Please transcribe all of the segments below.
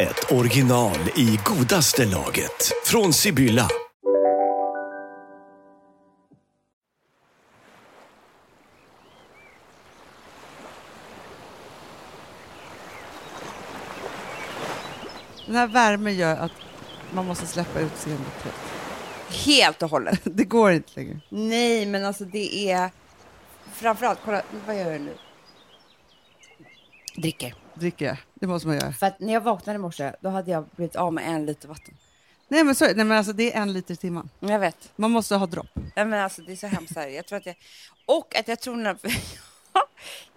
ett original i godaste laget. Från Sibylla. Den här värmen gör att man måste släppa utseendet helt. Helt och hållet. Det går inte längre. Nej, men alltså det är... Framförallt, kolla, vad gör jag nu? Dricker. Dricker jag. Det måste man göra. För att när jag vaknade i morse, då hade jag blivit av med en liter vatten. Nej men, så, nej, men alltså, det är en liter i timmen. Jag vet. Man måste ha dropp. Ja, men alltså, det är så hemskt här. Jag tror att jag... Och att jag tror när jag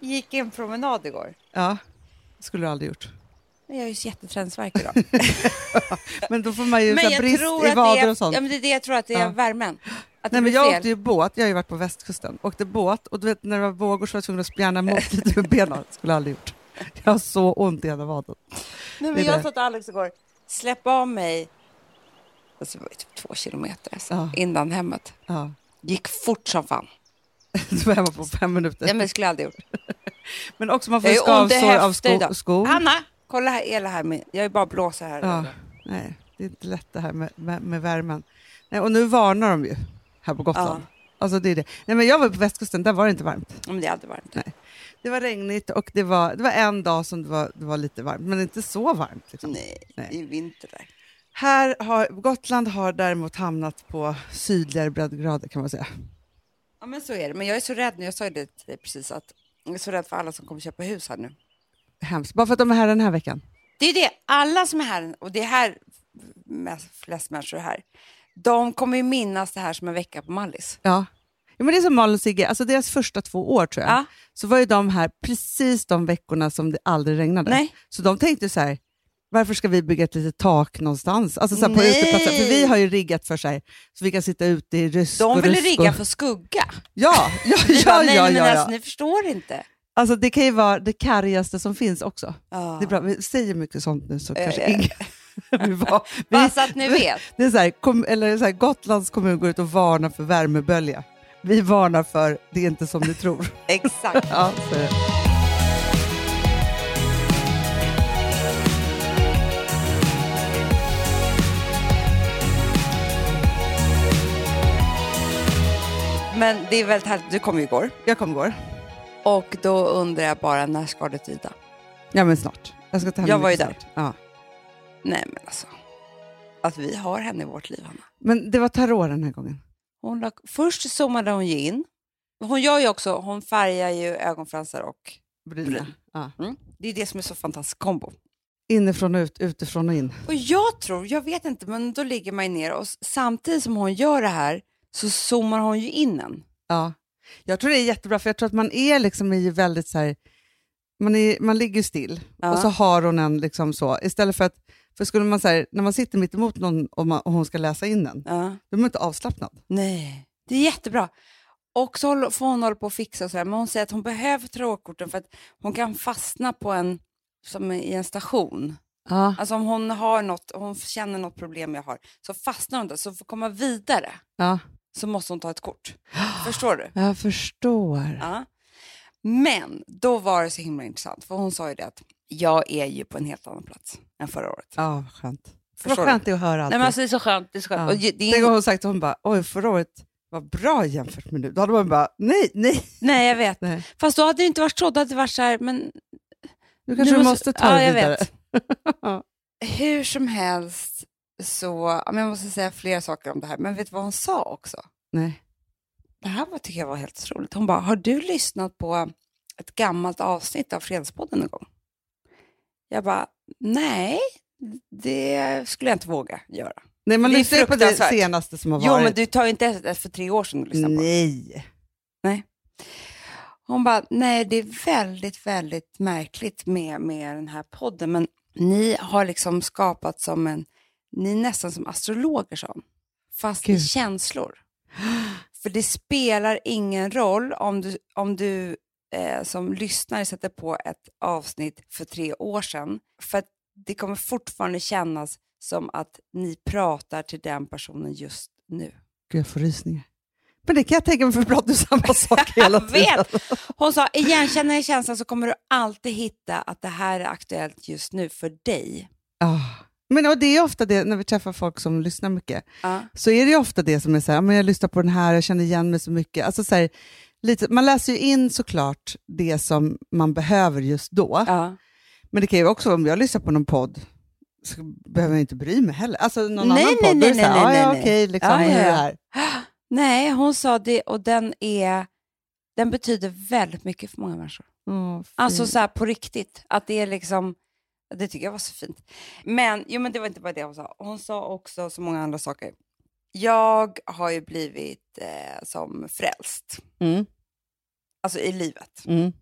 gick en promenad igår. Ja, det skulle du aldrig gjort. Men jag har ju jätteträningsvärk idag. Men då får man ju så men jag brist i det vader och sånt. Ja, men det är det jag tror att det är Ja. värmen. Att det Nej, men jag fel. åkte ju båt, jag har ju varit på västkusten, åkte båt och du vet när det var vågor så var jag tvungen att spjärna emot lite med benen. skulle jag aldrig gjort. Jag har så ont i ena vaden. Nej, men jag sa till Alex igår, släpp av mig, alltså, det var ju typ två kilometer alltså, Ja. innan hemmet. Ja. Gick fort som fan. Du var hemma på fem minuter. Ja, men det skulle jag aldrig gjort. Men också man får skavsår av sko, skor. Hanna, kolla här, Ela här. Med, jag är bara blåser här. Ja, nej, det är inte lätt det här med, med, med värmen. Nej, och nu varnar de ju här på Gotland. Alltså det är det. Nej, men jag var på västkusten, där var det inte varmt. Men det är aldrig varmt. Nej. Det var regnigt och det var, det var en dag som det var, det var lite varmt, men inte så varmt. Liksom. Nej, Nej. det är vinter där. Här har, Gotland har däremot hamnat på sydligare breddgrader kan man säga. Ja, men så är det. Men jag är så rädd nu. Jag sa ju det till dig precis att jag är så rädd för alla som kommer köpa hus här nu. Hemskt. Bara för att de är här den här veckan. Det är det. Alla som är här, och det är här mest, flest människor är här, de kommer ju minnas det här som en vecka på Mallis. Ja. Ja men det är som Malin och Sigge, alltså deras första två år tror jag, Ja. så var ju de här precis de veckorna som det aldrig regnade. Nej. Så de tänkte så här, varför ska vi bygga ett litet tak någonstans? Alltså så här, på uteplatser. För vi har ju riggat för sig så vi kan sitta ute i rusk De ville rusk rigga och... för skugga. Ja, ja, Vi ja, bara, nej, ja, men ja, alltså, ja. ni förstår inte. Alltså det kan ju vara det kargaste som finns också. Ja. Det är bra, vi säger mycket sånt nu så Eh, kanske ingen... vi var, vi, Bara så att ni vet. Det är så här, kom, eller så här, Gotlands kommun går ut och varnar för värmebölja. Vi varnar för det är inte som ni tror. Exakt. ja, så. Men det är väldigt härligt. Du kom ju igår. Jag kom igår. Och då undrar jag bara, när ska det tyda? Ja, men snart. Jag, ska ta hem Jag var ju snart. Ja. Nej, men alltså. Att vi har henne i vårt liv, Hanna. Men det var tarot den här gången. Hon la, först zoomade hon ju in. Hon gör ju också, hon färgar ju ögonfransar och. Bryn. Ja. mm. det är det som är så fantastisk kombo. Inifrån och ut, utifrån och in. Och jag tror, jag vet inte, men då ligger man ju ner och samtidigt som hon gör det här så zoomar hon ju in en. Ja. Jag tror det är jättebra, för jag tror att man är liksom i väldigt så här, man, är, man ligger still Ja. och så har hon en liksom så, istället för att, för skulle man säga när man sitter mitt emot någon och, man, och hon ska läsa in den, Ja. då är man inte avslappnad. Nej, det är jättebra. Och så får hon hålla på och fixa och så här, men hon säger att hon behöver trådkorten för att hon kan fastna på en, som i en station. Ja. Alltså om hon har något, hon känner något problem jag har, så fastnar hon där, så för att komma vidare Ja. så måste hon ta ett kort. Förstår du? Jag förstår. Ja. Men då var det så himla intressant, för hon sa ju det att jag är ju på en helt annan plats än förra året. Ja, vad skönt. Vad Förstår skönt det är att höra allt. Nej, men alltså, det är så skönt. Det är så skönt. Ja. Och det är Tänk om hon sagt att hon bara, oj förra året var bra jämfört med nu. Då hade man bara, nej, nej. Nej, jag vet. nej. Fast då hade det inte varit så. Då hade det varit så här, men Nu kanske Nu du måste- måste ta ja, det jag vidare. vet. hur som helst så, jag måste säga flera saker om det här, men vet du vad hon sa också? Nej. Det här var, tycker jag var helt otroligt. Hon bara, har du lyssnat på ett gammalt avsnitt av Fredagspodden någon gång? Jag bara, nej, det skulle jag inte våga göra. Nej, man lyssnar ju på det senaste som har Jo, varit. men du tar ju inte ett för tre år sedan och lyssnade på. Nej. Hon bara, nej det är väldigt, väldigt märkligt med, med den här podden, men Ni har liksom skapat som en, ni är nästan som astrologer hon, fast Gud. känslor. För det spelar ingen roll om du, om du eh, som lyssnare sätter på ett avsnitt för tre år sedan. För att det kommer fortfarande kännas som att ni pratar till den personen just nu. Gud, jag får rysningar. Men det kan jag tänka mig, för pratar ju samma sak hela tiden. Hon sa, igenkänner jag känslan så kommer du alltid hitta att det här är aktuellt just nu för dig. Ah. Men och det är ofta det, när vi träffar folk som lyssnar mycket, Ja. så är det ofta det som är så här, men jag lyssnar på den här, jag känner igen mig så mycket. Alltså så här, lite, man läser ju in såklart det som man behöver just då, Ja. men det kan ju också vara om jag lyssnar på någon podd, så behöver jag inte bry mig heller. Alltså någon Nej, annan nej, podd, då är det nej, så här, nej, "Ah, ja, nej, okej, liksom, Ja, ja, ja. här? Nej, hon sa det och den är den betyder väldigt mycket för många människor. Åh, Alltså så här på riktigt. Att det är liksom, det tycker jag var så fint. Men, jo, men det var inte bara det hon sa. Hon sa också så många andra saker. Jag har ju blivit eh, som frälst, Mm, alltså i livet. mm,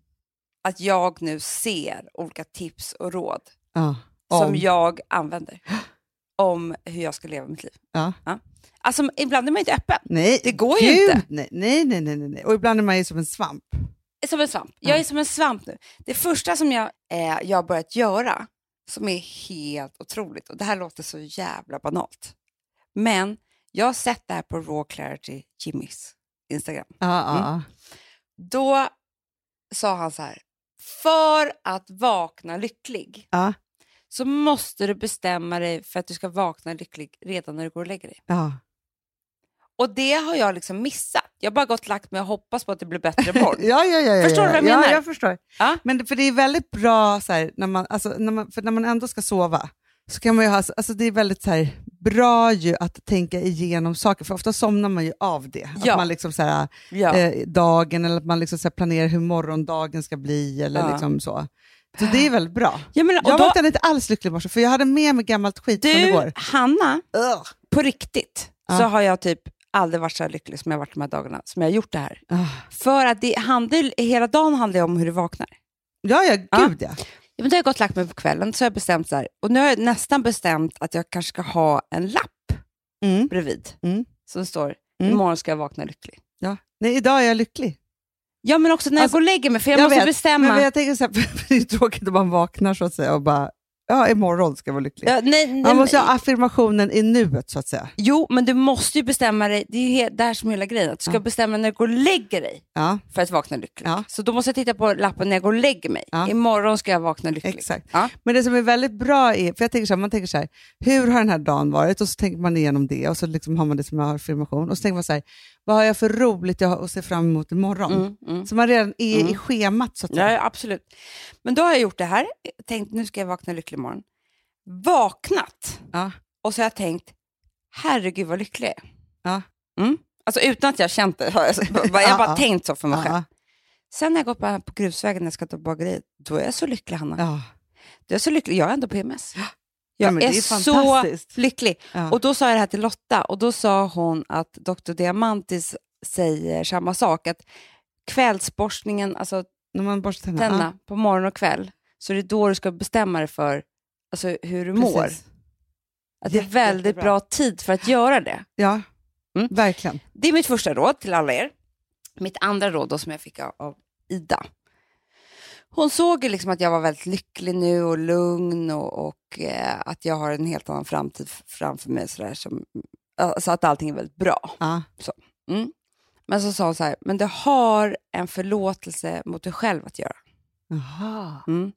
Att jag nu ser olika tips och råd ja. som Om. jag använder om hur jag ska leva mitt liv. Ja. Alltså ibland är man inte öppen. Nej, Det går ju gud, inte. Nej, nej, nej, nej, nej. Och ibland är man ju som en svamp. Som en svamp. Ja. Jag är som en svamp nu. Det första som jag, eh, jag har börjat göra, som är helt otroligt, och det här låter så jävla banalt, men jag har sett det här på Raw Clarity Jimmys Instagram. Mm. Då sa han så här, för att vakna lycklig Ja. så måste du bestämma dig för att du ska vakna lycklig redan när du går och lägger dig. Ja. Och det har jag liksom missat. Jag har bara gått och lagt mig och hoppas på att det blir bättre imorgon. Ja, ja, ja, ja, Förstår ja. du vad jag ja, menar? jag förstår. Ja. Men för det är väldigt bra, så här, när, man, alltså, när, man, för när man ändå ska sova, så kan man ju ha, alltså, det är väldigt så här, bra ju att tänka igenom saker, för ofta somnar man ju av det. Ja. Att man liksom så här, ja. eh, dagen, eller att man liksom så planerar hur morgondagen ska bli, eller Ja. liksom så. Så det är väldigt bra. ja, men, Jag då, vaknade inte alls lycklig i morse, för jag hade med mig gammalt skit från du, igår. Hanna, Ugh. på riktigt Ja. så har jag typ aldrig varit så här lycklig som jag varit de här dagarna som jag har gjort det här. Ah. För att det handlar, hela dagen handlar om hur du vaknar. Ja, ja, Ja. gud ja. Ja, men då har jag gått och lagt mig på kvällen så har jag bestämt så här, och nu har jag nästan bestämt att jag kanske ska ha en lapp Mm. bredvid Mm. som står Mm. imorgon ska jag vakna lycklig. ja. Nej, idag är jag lycklig. Ja men också när Alltså, jag går och lägger mig för jag, jag måste vet, bestämma. Men jag tänker så här, det är tråkigt om man vaknar så att säga och bara, ja imorgon ska jag vara lycklig. ja, nej, nej, man måste men- ha affirmationen i nuet så att säga. Jo, men du måste ju bestämma dig. Det är ju det här som är hela grejen. Att du ska Ja. bestämma när du går och lägger dig Ja, för att vakna lycklig. Ja. Så då måste jag titta på lappen när jag går och lägger mig. Imorgon ska jag vakna lycklig. exakt. Men det som är väldigt bra är, för jag tänker så här, man tänker så här, hur har den här dagen varit? Och så tänker man igenom det och så liksom har man det som affirmation. Och så tänker man så här, vad har jag för roligt jag har att se fram emot imorgon? Mm, mm. Så man redan är Mm. i schemat så att säga. ja, absolut. Men då har jag gjort det här. Tänkt nu ska jag vakna lycklig imorgon. Vaknat. Ja. Och så har jag tänkt, herregud vad lycklig jag är. Ja. Mm. Alltså utan att jag har känt det. Jag bara ja. tänkt så för mig själv. Sen när jag gått på, på grusvägen när jag ska ta bageriet, då är jag så lycklig Hanna. ja. Då är jag så lycklig. Jag är ändå PMS. Ja, Jag det är, är så lycklig. Ja. Och då sa jag det här till Lotta och då sa hon att Dr. Diamantis säger samma sak. Att kvällsborstningen, alltså När man borstar tänderna. tänderna på morgon och kväll, så det är då du ska bestämma dig för alltså, hur du Ja, mår. precis. Att det är väldigt bra tid för att göra det. Ja, Mm. verkligen. Det är mitt första råd till alla er. Mitt andra råd då, som jag fick av Ida. Hon såg ju liksom att jag var väldigt lycklig nu och lugn och, och eh, att jag har en helt annan framtid framför mig. Så, som, alltså att allting är väldigt bra. Ja. Mm. Men så sa hon så här, men det har en förlåtelse mot dig själv att göra. Mm.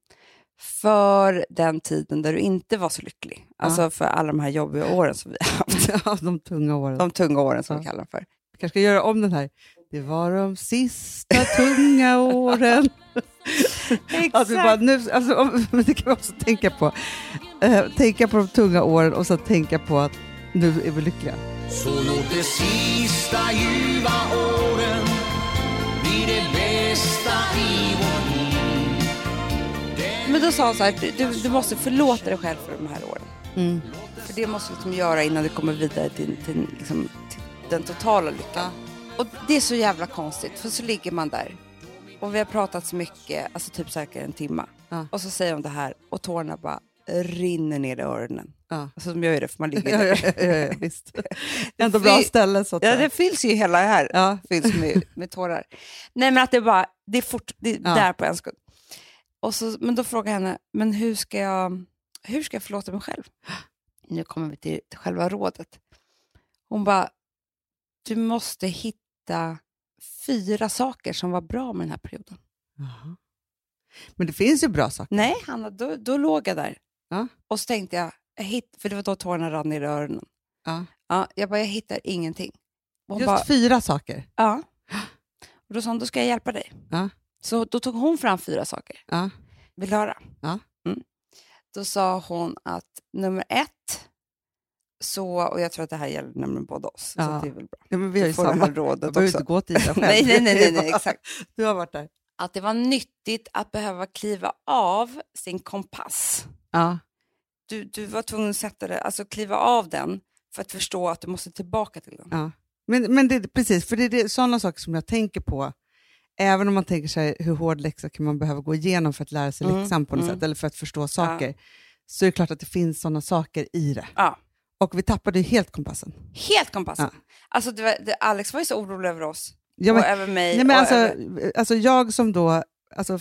För den tiden där du inte var så lycklig. Alltså för alla de här jobbiga åren som vi har haft. De tunga åren. De tunga åren som Ja. vi kallar dem för. Vi kanske ska göra om den här. Det var de sista tunga åren. Att vi bara, nu, alltså, det kan vi också tänka på. Eh, tänka på de tunga åren och så tänka på att nu är vi lyckliga. Så låt de sista ljuva åren bli det bästa i vårt liv. Men då sa hon så här, du, du, måste förlåta dig själv för de här åren. Mm. För det måste du liksom göra innan du kommer vidare till, till, liksom, till den totala lyckan. Och det är så jävla konstigt, för så ligger man där och vi har pratat så mycket, alltså typ säkert en timme. Ja. Och så säger hon det här och tårarna bara rinner ner i öronen. Ja. Alltså, som gör det, för man ligger där. ja, ja, visst. Ändå bra ställe så att Ja, det fylls ju hela här. Ja. Fylls med, med tårar. Nej, men att det bara, det är fort, det är där på en sekund. Och så, men då frågar jag henne, men hur ska jag, hur ska jag förlåta mig själv? Nu kommer vi till, till själva rådet. Hon bara, du måste hitta fyra saker som var bra med den här perioden. Jaha. Men det finns ju bra saker. Nej, Hanna, då, då låg jag där. Ja. Och så tänkte jag, jag hitt, för det var då tårarna rann ner i öronen. Ja. Ja, jag bara, jag hittar ingenting. Just bara, fyra saker. ja. Och då sa hon, då ska jag hjälpa dig. Ja. Så då tog hon fram fyra saker. Ja. Vill du höra? Ja. Mm. Då sa hon att nummer ett, så, och jag tror att det här gäller nämligen båda oss, så Ja. att det är väl bra. Ja, men vi har Du ju samma. rådet Jag behöver inte gå till Ida själv. Nej, nej, nej, nej, nej, exakt. Du har varit där. Att det var nyttigt att behöva kliva av sin kompass. Ja. Du, du var tvungen att sätta det, alltså kliva av den för att förstå att du måste tillbaka till den. Ja. Men, men det, precis, för det är det, sådana saker som jag tänker på. Även om man tänker sig hur hård läxa kan man behöva gå igenom för att lära sig Mm, läxan på något mm. sätt, eller för att förstå saker, så är det klart att det finns sådana saker i det. Ja. Och vi tappade helt kompassen. Helt kompassen. Alltså det var, det, Alex var ju så orolig över oss Ja, men, och över mig. nej, men alltså, över, alltså jag som då alltså,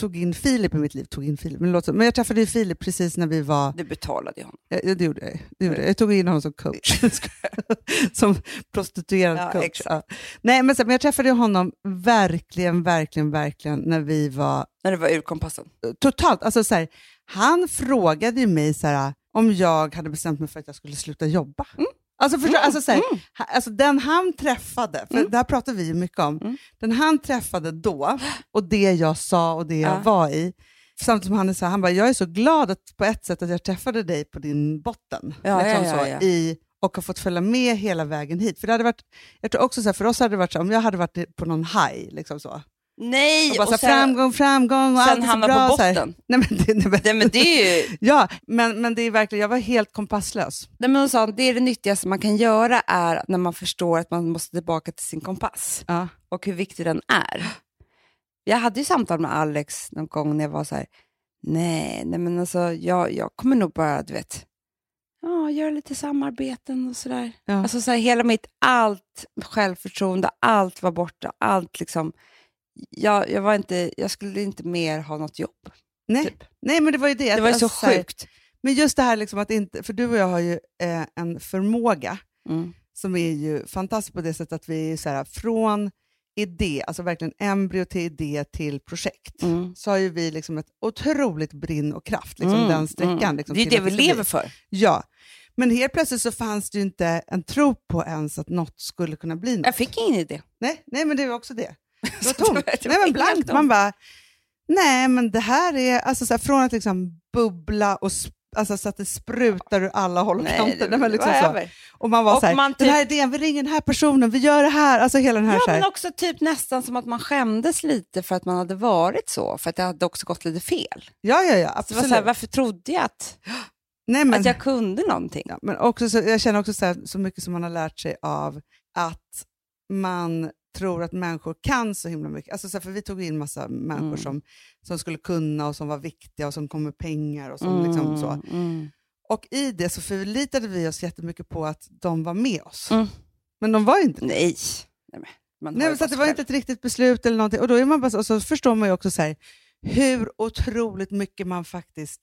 tog in Filip i mitt liv, tog in Filip, men, så- men jag träffade ju Filip precis när vi var du betalade ju honom. Ja, ja, det gjorde jag. Det gjorde jag. jag tog in honom som coach. som prostituerad Ja, coach. Ja. Nej, men, så, men jag träffade honom verkligen, verkligen, verkligen när vi var När det var ur kompassen. totalt... Alltså, så här, han frågade ju mig så här, om jag hade bestämt mig för att jag skulle sluta jobba. Alltså, förstå, alltså, så här, ha- alltså, den han träffade, för det här pratar vi mycket om, Mm. den han träffade då och det jag sa och det jag Ja. var i, samtidigt som han är så här, han bara, jag är så glad att, på ett sätt att jag träffade dig på din botten. Ja, liksom ja, ja, så. I, och har fått följa med hela vägen hit. För det hade varit, jag tror också så här, för oss hade det varit så om jag hade varit på någon high, liksom så. Nej! Och bara, och så sen, framgång, framgång och allt sen är så hamna bra. på botten. Nej, men det, nej, men, Nej, men det är ju... Ja, men, men det är verkligen, jag var helt kompasslös. Nej, men hon sa, det är det nyttigaste man kan göra är när man förstår att man måste tillbaka till sin kompass Ja. och hur viktig den är. Jag hade ju samtal med Alex någon gång när jag var så här, nej, nej men alltså jag, jag kommer nog bara, du vet, ja, göra lite samarbeten och sådär. Ja. Alltså så här, hela mitt, allt självförtroende, allt var borta, allt liksom. Jag, jag, var inte, jag skulle inte mer ha något jobb. Nej. Typ. Nej, men det var ju det. Det var ju Alltså, så här, sjukt. Men just det här liksom att inte, för du och jag har ju eh, en förmåga Mm. som är ju fantastisk på det sättet att vi är så här, från idé, alltså verkligen embryo till idé till projekt, Mm. så har ju vi liksom ett otroligt brinn och kraft, liksom Mm, den sträckan. mm. Liksom, det är det vi bli. lever för. Ja, men helt plötsligt så fanns det ju inte en tro på ens att något skulle kunna bli något. Jag fick ingen idé. Nej, nej, men det var också det. Det var Så tomt. nej, men blankt. Man bara, nej men det här är, alltså så här, från att liksom bubbla och alltså, så att det sprutar ur alla håll och kanter. liksom så. Och man var Och så här, man den typ- här idén, vi ringer den här personen, vi gör det här. Alltså hela den här, Ja, så här. men också typ nästan som att man skämdes lite för att man hade varit så, för att det hade också gått lite fel. Ja, ja, ja, Så absolut. så här, varför trodde jag att, nej, men, att jag kunde någonting? ja, men också så, jag känner också så, här, så mycket som man har lärt sig av att man tror att människor kan så himla mycket. Alltså, så här, för vi tog in massa människor Mm. som, som skulle kunna och som var viktiga och som kom med pengar och som liksom så. mm. Och i det så förlitade vi oss jättemycket på att de var med oss. Mm. Men de var inte. Nej. Nej, men man Nej, så det var själv. inte ett riktigt beslut eller någonting. Och då, är man bara, och så förstår man ju också så här, hur otroligt mycket man faktiskt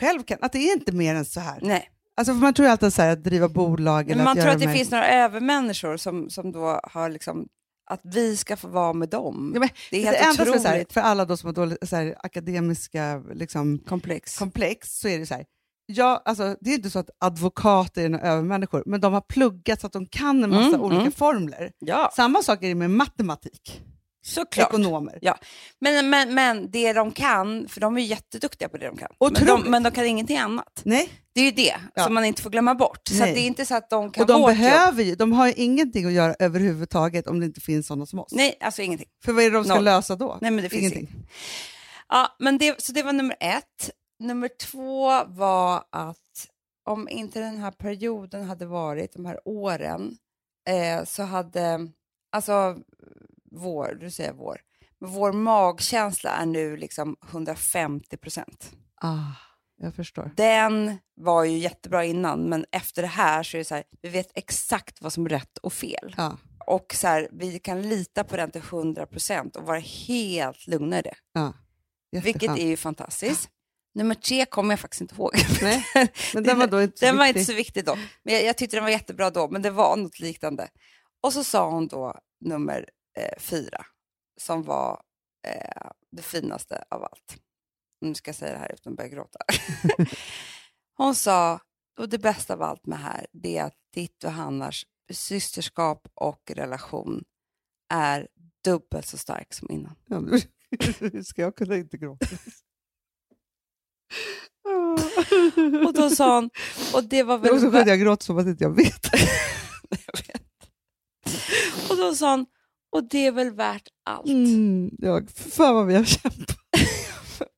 själv kan. Att det är inte mer än så här. Nej. Alltså, för man tror ju alltid så här, att driva bolag eller Men man att tror att det de här- finns några övermänniskor som, som då har liksom, att vi ska få vara med dem. Ja, men det är det helt är så här, otroligt för alla då som har dåligt, så här, akademiska liksom, komplex. komplex så är det så här. Ja, alltså, det är inte så att advokater är övermänniskor, men de har pluggat så att de kan en massa Mm, olika mm. formler. ja, Samma sak är det med matematik, såklart. ekonomer. Men, men, men det de kan, för de är jätteduktiga på det de kan, men de, men de kan ingenting annat. Nej, Det är ju det Ja. som man inte får glömma bort. Så Nej. att det är inte så att de kan och de behöver ju, de har ju ingenting att göra överhuvudtaget om det inte finns sådana som oss. Nej, alltså ingenting. För vad är det de ska Noll. lösa då? Nej, men det finns ingenting. Ja, men det, så det var nummer ett. Nummer två var att om inte den här perioden hade varit, de här åren, eh, så hade, alltså vår, du säger vår, men vår magkänsla är nu liksom 150 procent. Ah, jag förstår. Den var ju jättebra innan, men efter det här så är det så här, vi vet exakt vad som är rätt och fel. Ja, Och så här, vi kan lita på den till 100% och vara helt lugna i det. ja. Vilket är ju fantastiskt. Nummer tre kommer jag faktiskt inte ihåg. Nej, Men den var då inte så den var viktig. inte så viktig då. Men jag, jag tyckte den var jättebra då, men det var något liknande. Och så sa hon då nummer eh, fyra, som var eh, det finaste av allt. Nu ska jag säga det här utan att börja gråta. hon sa, och det bästa av allt med här, det är att ditt och Hannas systerskap och relation är dubbelt så stark som innan. Ja, nu ska jag kunna inte gråta? Och då sa hon, och det var väl... också skönt, jag gråter som att inte jag vet. Jag vet. Och då sa hon, och det är väl värt allt. Mm, ja, fan vad vi har kämpat.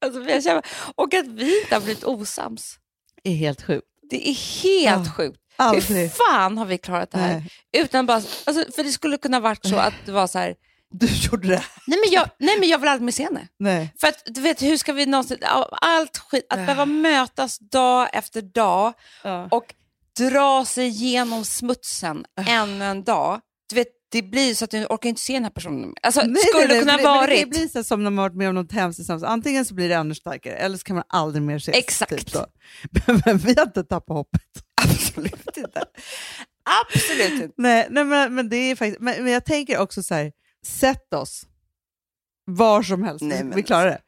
Alltså, vi har kämpat. Och att vi inte har blivit osams. Det är helt sjukt. Det är helt Ja, sjukt. Aldrig. Hur fan har vi klarat det här? Nej. Utan bara, alltså, för det skulle kunna varit så att det var så här, Du gjorde det. nej men jag, nej, men jag vill aldrig mer se henne. Nej. För att du vet, hur ska vi någonsin, allt skit, att behöva mötas dag efter dag Ja. och dra sig igenom smutsen ännu en dag. Du vet, det blir så att du orkar inte se den här personen. Alltså, Nej, skulle nej, nej, kunna det- men varit. Det blir så som när man varit med om något hemskt tillsammans. Antingen så blir det ännu starkare eller så kan man aldrig mer ses. Exakt. Typ. Men, men vi har inte tappat hoppet. Absolut inte. Absolut inte. Nej, nej men, men det är faktiskt... Men, men jag tänker också så här, sätt oss var som helst. Nej, men vi klarar det.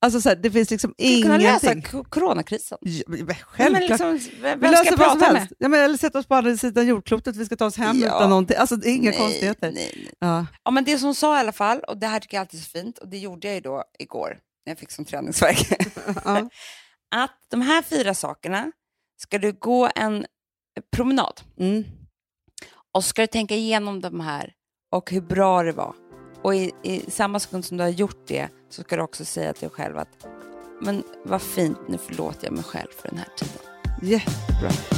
Alltså så här, det finns liksom Skulle kunna lösa ingenting. coronakrisen. Ja, men Självklart. men liksom, vem vi ska löser vad som prata med? helst. Ja, men, eller sätta oss på andra sidan jordklotet, vi ska ta oss hem Ja. utan någonting. Alltså det är inga Nej, konstigheter. Nej, nej. Ja. Ja, men det som hon sa i alla fall, och det här tycker jag alltid är så fint, och det gjorde jag ju då igår när jag fick som träningsvärk. Ja. att de här fyra sakerna ska du gå en promenad Mm. och ska du tänka igenom de här och hur bra det var. Och i, i samma sekund som du har gjort det så ska du också säga till dig själv att men vad fint, nu förlåter jag mig själv för den här tiden. Jättebra.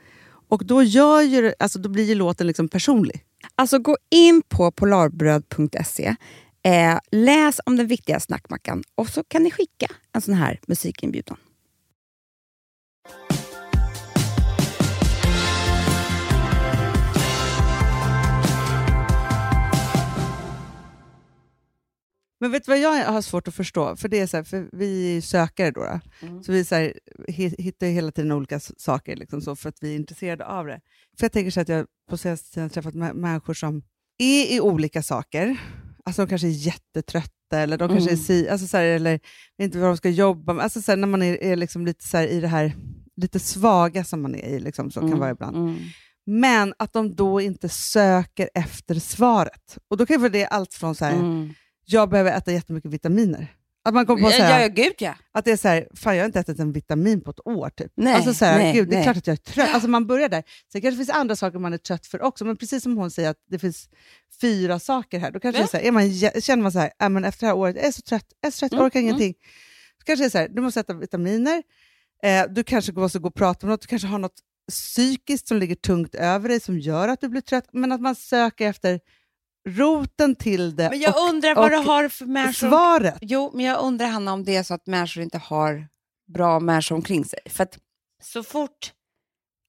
Och då, gör ju, alltså, då blir ju låten liksom personlig. Alltså gå in på polarbröd.se, eh, läs om den viktiga snackmackan och så kan ni skicka en sån här musikinbjudan. Men vet du vad jag har svårt att förstå? För det är så här, för vi är sökare då. då. Så vi så här, hi- hittar hela tiden olika saker liksom så, för att vi är intresserade av det. För jag tänker så att jag på senaste tiden har träffat mä- människor som är i olika saker. Alltså de kanske är jättetrötta eller de kanske är si, alltså så här, eller inte vad de ska jobba med. Alltså så här, när man är, är liksom lite så i det här lite svaga som man är i, liksom, så kan vara ibland. Mm. Men att de då inte söker efter svaret. Och då kan ju vara det allt från så här, Mm. Jag behöver äta jättemycket vitaminer. Att man kommer på så Ja, ja, gud ja. att det är så här, fan jag har inte ätit en vitamin på ett år. Typ. Nej, alltså så nej, gud, det är klart att jag är trött. Alltså man börjar där. Sen kanske det finns andra saker man är trött för också, men precis som hon säger att det finns fyra saker här, då kanske Ja. det är man, känner man så här, äh, men efter det här året, jag är så trött, jag är så trött, Mm, orkar ingenting. Så kanske det är så här, du måste äta vitaminer, eh, du kanske måste gå och prata med något, du kanske har något psykiskt som ligger tungt över dig som gör att du blir trött, men att man söker efter roten till det Men jag och undrar vad och du har för människor... svaret. Jo, men jag undrar Hanna om det är så att människor inte har bra människor omkring sig. För att så fort,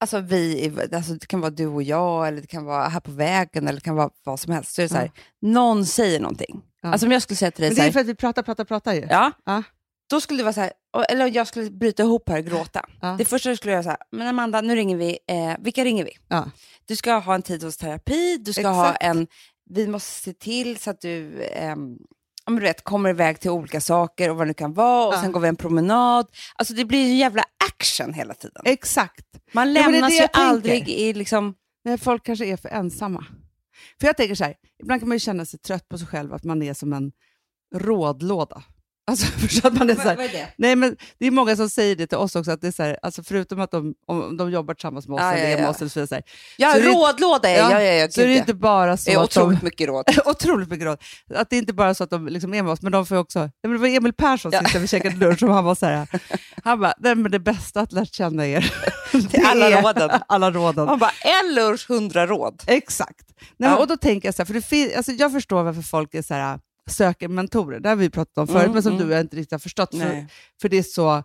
alltså vi, alltså det kan vara du och jag, eller det kan vara här på vägen, eller det kan vara vad som helst, så är det så här, någon säger någonting. Ja. Alltså om jag skulle säga till dig Men det är här, för att vi pratar, pratar, pratar ju. ja, Ja. då skulle det vara så här, eller jag skulle bryta ihop här och gråta. Ja. Det första jag skulle göra så här, men Amanda, nu ringer vi, eh, vilka ringer vi? Ja. Du ska ha en tid hos terapi, du ska Exakt. ha en, vi måste se till så att du ja, men du vet, kommer iväg till olika saker och vad det nu kan vara och Ja. sen går vi en promenad. Alltså det blir ju en jävla action hela tiden. Exakt. Man Ja, men det lämnas det ju jag tänker. aldrig i liksom... När folk kanske är för ensamma. För jag tänker så här, ibland kan man ju känna sig trött på sig själv, att man är som en rådlåda. Alltså, för att man är så här, är det? nej, men det är många som säger det till oss också, att det är så här, alltså förutom att de, om de jobbar tillsammans med oss Ja, eller ja, är med ja. oss, eller så, så, här, Ja, Så är- rådlåda är Ja, ja, ja, ja, så är det gud, inte bara så ja. Det är att de, otroligt mycket råd. otroligt mycket råd. Att det är inte bara så att de liksom är med oss, men de får också... Nej, men det var Emil Persson Ja. sist när vi käkade lunch, och han var så här, han bara, nej, men det bästa att lära känna er, det alla är råden. alla råden. Man bara, en lunch, hundra råd. Exakt. Nej, Ja. Och då tänker jag så här, för det fin- alltså jag förstår varför folk är så här, söker mentorer. Det har vi pratat om förut, Mm, men som mm. du inte riktigt har förstått. För, för det är så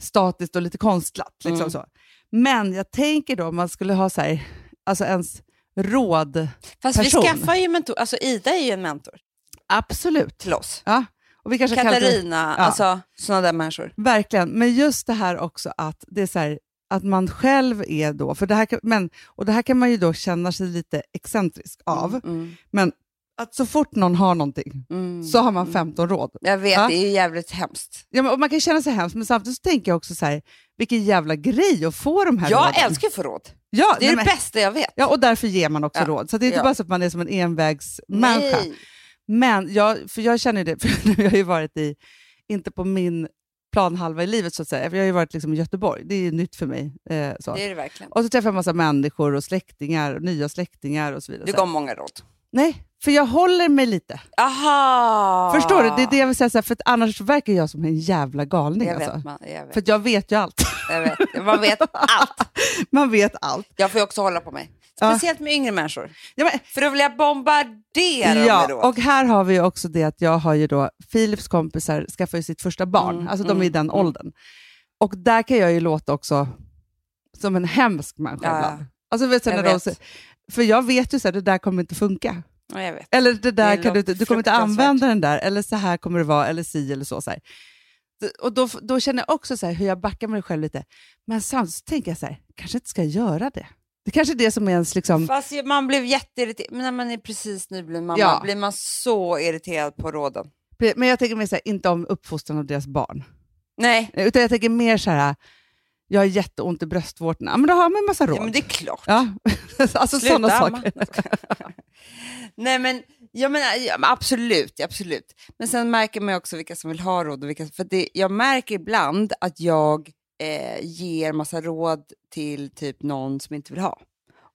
statiskt och lite konstlat. Liksom Mm. så. Men jag tänker då om man skulle ha så här, alltså ens råd. Fast vi skaffar ju mentor, alltså Ida är ju en mentor Absolut. till oss. Ja. Och vi kanske det- Katarina, Ja. alltså sådana där människor. Verkligen, men just det här också att det är så här, att man själv är då, för det här kan, men, och det här kan man ju då känna sig lite excentrisk av, Mm, men att så fort någon har någonting mm, så har man mm. 15 råd. Jag vet, Ja. det är ju jävligt hemskt. Ja, men, man kan känna sig hemskt, men samtidigt så tänker jag också så här, vilken jävla grej att få de här Jag råden. älskar att få råd. ja, Det är nej, det men, bästa jag vet. ja, och därför ger man också Ja. råd. Så det är inte Ja. bara så att man är som en envägsmänniska. Nej. Men jag, för jag känner det, för nu har jag ju varit i, inte på min planhalva i livet så att säga, för jag har ju varit liksom i Göteborg, det är ju nytt för mig. Eh, så. Det är det verkligen. Och så träffar jag en massa människor och släktingar, och nya släktingar och så vidare. Du gav många råd. Nej, för jag håller mig lite. Aha! Förstår du? Det är det jag vill säga, för annars verkar jag som en jävla galning. Jag Alltså. vet, man, jag vet. För jag vet ju allt. Jag vet. Man vet allt. Man vet allt. Jag får ju också hålla på mig. Speciellt med yngre människor. Ja, men, För då vill jag bombardera dem ja, råd. och här har vi också det att jag har ju då, Philips kompisar skaffar ju sitt första barn, Mm, alltså de är i mm, den mm. åldern. Och där kan jag ju låta också som en hemsk människa Ja, ibland. Alltså, vet du, när de, vet. säger- för jag vet ju att det där kommer inte funka. Ja, jag vet. Eller det där Det kan du, du kommer inte använda den där, eller så här kommer det vara, eller si eller så. så här. Och då, då känner jag också så här, hur jag backar mig själv lite. Men samtidigt tänker jag så här, kanske inte ska göra det. Det kanske är det som är ens... Liksom, Fast man blev jätteirriterad. Men när man är precis nybliven mamma Ja. blir man så irriterad på råden. men jag tänker mer så här, inte om uppfostran av deras barn. Nej, Utan jag tänker mer så här, jag har jätteont i bröstvårtorna. Men då har man en massa råd. ja, men det är klart. Ja, alltså sådana saker. Nej men, jag menar, ja, men absolut, absolut. Men sen märker man också vilka som vill ha råd. Och vilka, för det, jag märker ibland att jag eh, ger massa råd till typ någon som inte vill ha.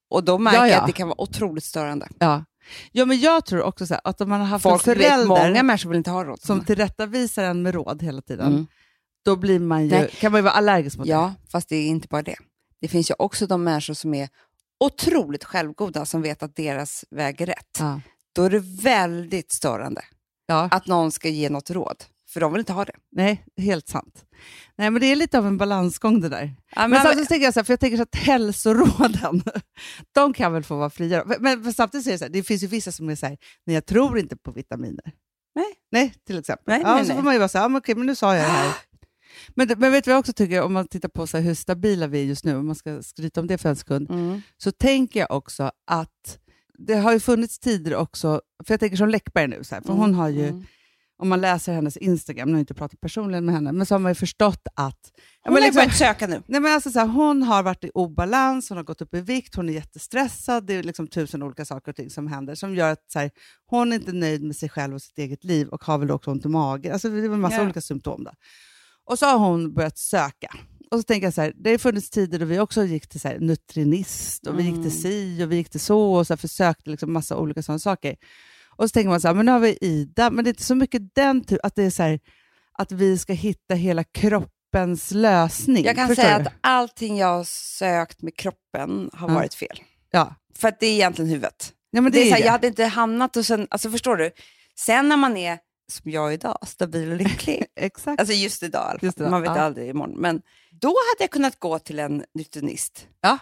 Och då märker Ja, jag ja. att det kan vara otroligt störande. Ja. ja, men jag tror också så här, att om man har haft Folk en vet, förälder många människor vill inte ha råd. som tillrättavisar en med råd hela tiden, Mm. Då blir man ju, Nej. kan man ju vara allergisk mot det. Ja, fast det är inte bara det. Det finns ju också de människor som är otroligt självgoda som vet att deras väg är rätt. Ja. Då är det väldigt störande Ja. att någon ska ge något råd, för de vill inte ha det. Nej, helt sant. Nej, men det är lite av en balansgång det där. Ja, Men, men, samtidigt tänker jag så här, för jag tänker så att hälsoråden, de kan väl få vara fria. Men, men samtidigt så det så här, det finns ju vissa som är så här, nej jag tror inte på vitaminer. Nej. Nej, till exempel. Nej, ja, nej, så nej. får man ju vara så här, ja, men okej, men nu sa jag det här. Men, men vet du vad jag också tycker, om man tittar på så hur stabila vi är just nu, om man ska skryta om det för en sekund, mm. så tänker jag också att det har ju funnits tider också, för jag tänker som Läckberg nu, så här, för hon har ju, Mm. om man läser hennes Instagram, nu har jag inte pratat personligen med henne, men så har man ju förstått att... Hon har liksom- börjat söka nu. Nej, men alltså så här, hon har varit i obalans, hon har gått upp i vikt, hon är jättestressad, det är liksom tusen olika saker och ting som händer som gör att så här, hon är inte nöjd med sig själv och sitt eget liv och har väl också ont i magen. Alltså, det är en massa Ja. olika symptom. Då. Och så har hon börjat söka. Och så tänker jag så här, det har funnits tider då vi också gick till så här, Nutrinist och vi gick Mm. till si och vi gick till så och så här, försökte liksom massa olika sådana saker. Och så tänker man så här, men nu har vi Ida, men det är inte så mycket den typ, att det är så här, att vi ska hitta hela kroppens lösning. Jag kan Förstår säga du? att allting jag har sökt med kroppen har Ja. varit fel. Ja. För att det är egentligen huvudet. Ja, men det är är så här, det. jag hade inte hamnat och sen, alltså förstår du? Sen när man är, som jag idag, stabil och lycklig, Exakt. alltså just idag Just idag, man vet ja. aldrig imorgon, men då hade jag kunnat gå till en nutritionist. Ja.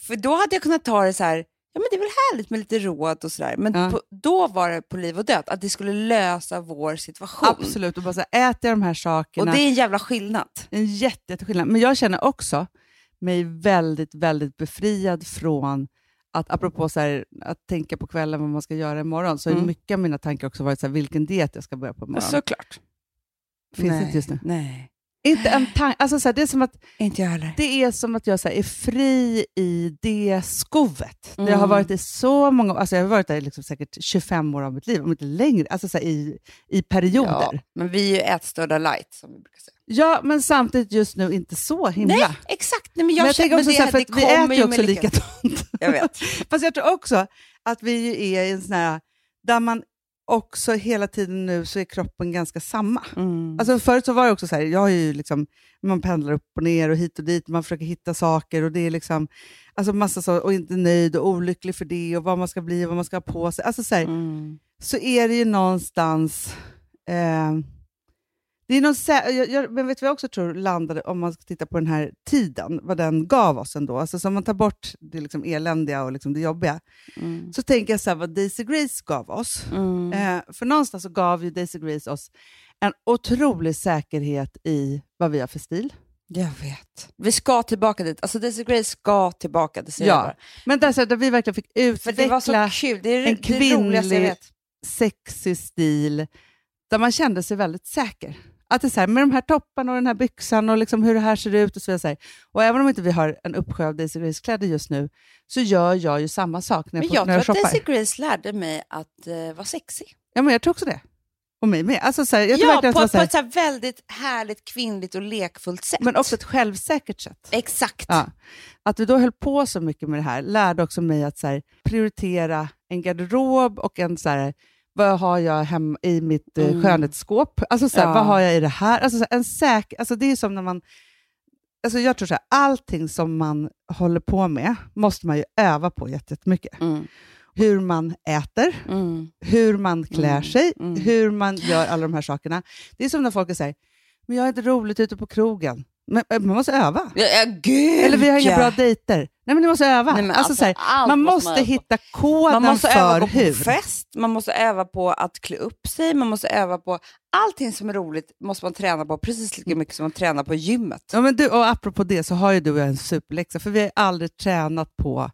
För då hade jag kunnat ta det så här, ja men det är väl härligt med lite råd och sådär, men Ja. på, då var det på liv och död, att det skulle lösa vår situation. Absolut, och bara så här, äter jag de här Och sakerna. det är en jävla skillnad. en jätte, jätteskillnad. Men jag känner också mig väldigt, väldigt befriad från att, apropå så här, att tänka på kvällen vad man ska göra imorgon, så har Mm. mycket av mina tankar också varit så här, vilken diet jag ska börja på imorgon. Såklart. Finns Nej. inte just nu. Nej, Inte en tanke. Alltså, så här, det, är som att, inte jag heller. det är som att jag så här, är fri i det skovet. Det har Mm. varit i så många alltså Jag har varit där liksom säkert 25 år av mitt liv, om inte längre, alltså så här, i, i perioder. Ja, Ja. men vi är ju ätstörda light, som vi brukar säga. men samtidigt just nu inte så himla. Nej, exakt. Nej, men jag, men jag tänker också men så här, för det, att det vi äter ju också likadant. Jag vet. Fast jag tror också att vi är i en sån här, där man också hela tiden nu så är kroppen ganska samma. Mm. Alltså förut så var det också så här, jag är ju liksom, man pendlar upp och ner och hit och dit, man försöker hitta saker och det är liksom, alltså massa så, och inte nöjd och olycklig för det och vad man ska bli och vad man ska ha på sig. Alltså så, här, Mm. så är det ju någonstans, eh, det är någon jag, jag, men vet du vad jag också tror landade, om man ska titta på den här tiden, vad den gav oss ändå. Alltså, så om man tar bort det liksom eländiga och liksom det jobbiga, Mm. så tänker jag så här, vad Daisy Grace gav oss. Mm. Eh, för någonstans så gav ju Daisy Grace oss en otrolig säkerhet i vad vi har för stil. Jag vet. Vi ska tillbaka dit. Alltså Daisy Grace ska tillbaka, det säger jag Ja, bara. men där, så här, där vi verkligen fick För det var så utveckla kul. Det är en det jag kvinnlig- sexig stil, där man kände sig väldigt säker. Att det är så här, med de här topparna och den här byxan och liksom hur det här ser ut och så vidare. så här. Och även om inte vi har en uppsjö av Daisy Grace-kläder just nu, så gör jag ju samma sak när jag, Men får- jag när jag tror att shoppar. Daisy Grace lärde mig att uh, vara sexig. Ja, men jag tror också det. Och mig med. Alltså, så här, jag Ja, på, på så här, ett så här väldigt härligt, kvinnligt och lekfullt sätt. men också ett självsäkert sätt. Exakt. Ja. Att vi då höll på så mycket med det här lärde också mig att så prioritera en garderob och en så här, vad har jag hem i mitt eh, Mm. skönhetsskåp? Alltså så här, Ja. vad har jag i det här? Alltså, så här, en säk, alltså det är som när man, alltså jag tror så här, allting som man håller på med måste man ju öva på jätte- jättemycket. Mm. Hur man äter, Mm. hur man klär Mm. sig, Mm. hur man gör alla de här sakerna. Det är som när folk säger, men jag har inte roligt ute på krogen. Men eh, man måste öva. Ja, ja, gud Eller vi har inga bra dejter. Nej, men ni måste öva. Nej, alltså, så här, allt man måste öva på. hitta koden Man måste för öva på hur. fest, man måste öva på att klä upp sig, man måste öva på allting som är roligt måste man träna på precis lika mycket som man tränar på gymmet. Ja, men du, och apropå det så har ju du och jag en superläxa, för vi har aldrig tränat på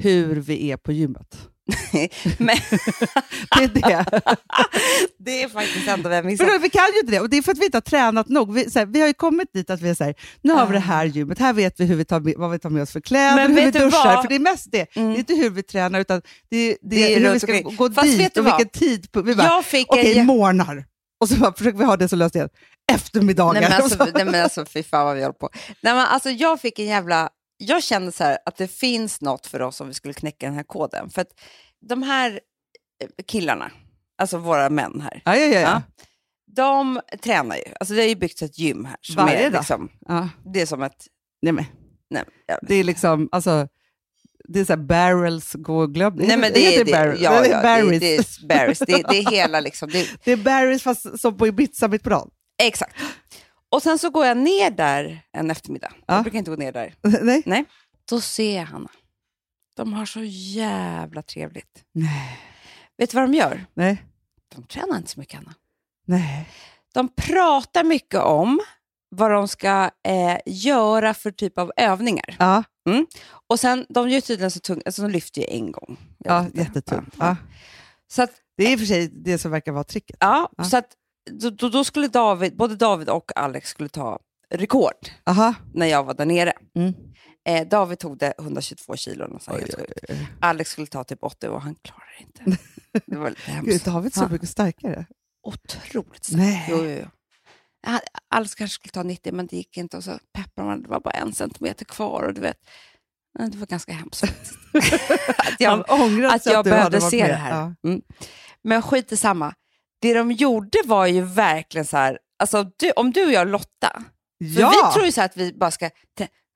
hur vi är på gymmet. Men Det är det. det är faktiskt ändå vad jag för missat. då, vi kan ju inte det, och det är för att vi inte har tränat nog. Vi, här, vi har ju kommit dit att vi är så här, nu har vi det här gymmet, här vet vi, hur vi tar med, vad vi tar med oss för kläder, Men hur vi duschar. vad? För det är mest det. Mm. Det är inte hur vi tränar, utan det är, det Det är hur vi ska gå Fast vet dit och vilken tidpunkt. Vi bara, Jag fick okej, en... morgnar. Och så bara, försöker vi ha det så löst igen. Eftermiddagar. Nej men, alltså, så- nej men alltså fy fan vad vi håller på. Nej, men alltså, jag fick en jävla... Jag kände så här att det finns något för oss om vi skulle knäcka den här koden. För att de här eh, killarna, alltså våra män här, ja, ja, ja. ja. Ja. de tränar ju. Alltså det är ju byggt ett gym här. Som Varje är dag. liksom, ja. Det är som ett... Nej, men. Nej, jag, Det är liksom, alltså, det är så här barrels och glöm. nej men det, är det, ja, ja, är barrels. det, är barrels. Det, är hela liksom... Det, Det är barrels fast som på Ibiza mitt på dagen. exakt. Och sen så går jag ner där en eftermiddag. Ja. Jag brukar inte gå ner där. Nej. Då ser jag Hanna. De har så jävla trevligt. Nej. Vet du vad de gör? Nej. De tränar inte så mycket, Hanna. Nej. De pratar mycket om vad de ska eh, göra för typ av övningar. Ja, Och sen, de gör tydligen så tungt, alltså de lyfter ju en gång. Ja jättetungt. Ja. Ja. Så, att, Det är i och för sig det som verkar vara tricket. ja, Ja. så att då, då, skulle David, både David och Alex skulle ta rekord Aha. när jag var där nere. Mm. Eh, David tog det 122 kilo, något Oj, helt sjukt. Alex skulle ta typ 80 och han klarade det inte. Det var lite Gud, hemskt. David är så mycket starkare. Otroligt starkt. Nej. Jo, jo, jo. Alex kanske skulle ta 90, men det gick inte. Och så peppar man, det var bara en centimeter kvar. Och du vet, det var ganska hemskt att jag, att jag hade behövde se med. det här. Ja. Mm. Men skit i samma. Det de gjorde var ju verkligen så här, alltså du, om du och jag Lotta, för Ja, vi tror ju så att vi bara ska,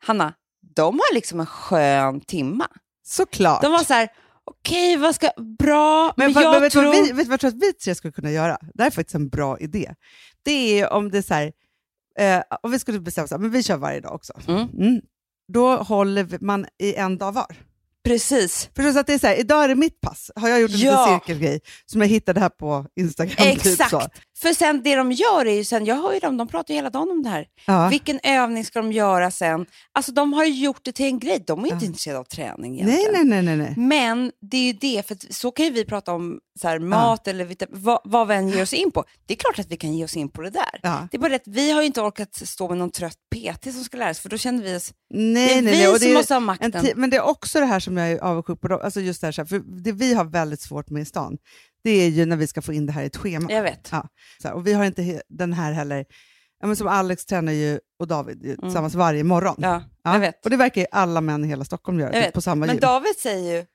Hanna, de har liksom en skön timma. såklart. De var så här, okej vad ska, bra, men, Men, jag men vet tror... vad, vi, vet du vad jag tror att vi tre skulle kunna göra? Det här är faktiskt en bra idé. Det är om det är så här, eh, om vi skulle bestämma så här, men vi kör varje dag också. Mm. Då håller man i en dag var. Precis. Så att det är så här, idag är det mitt pass. Har jag gjort en Ja. liten cirkelgrej som jag hittade här på Instagram. Typ Exakt. så. För sen det de gör är ju sen, jag hör ju dem, de pratar ju hela dagen om det här. Ja. Vilken övning ska de göra sen? Alltså de har ju gjort det till en grej, de är inte Ja. intresserade av träning egentligen. nej, nej, nej. nej. Men det är ju det, för så kan ju vi prata om så här, mat eller vita, vad, vad vi än ger oss in på. Det är klart att vi kan ge oss in på det där. Ja. Det är bara det att vi har ju inte orkat stå med någon trött PT som ska lära oss, för då känner vi oss... Nej, det är nej, vi nej. Som det är måste ha en makten. men det är också det här som jag är avundsjuk på. Alltså just det, här, för det vi har väldigt svårt med i stan, det är ju när vi ska få in det här i ett schema. Jag vet. Ja. Här, och vi har inte den här heller. Ja, men som Alex tränar ju och David ju tillsammans varje morgon. Mm. Ja, Ja, jag vet. Och det verkar ju alla män i hela Stockholm göra, typ på samma Men gym. David säger ju,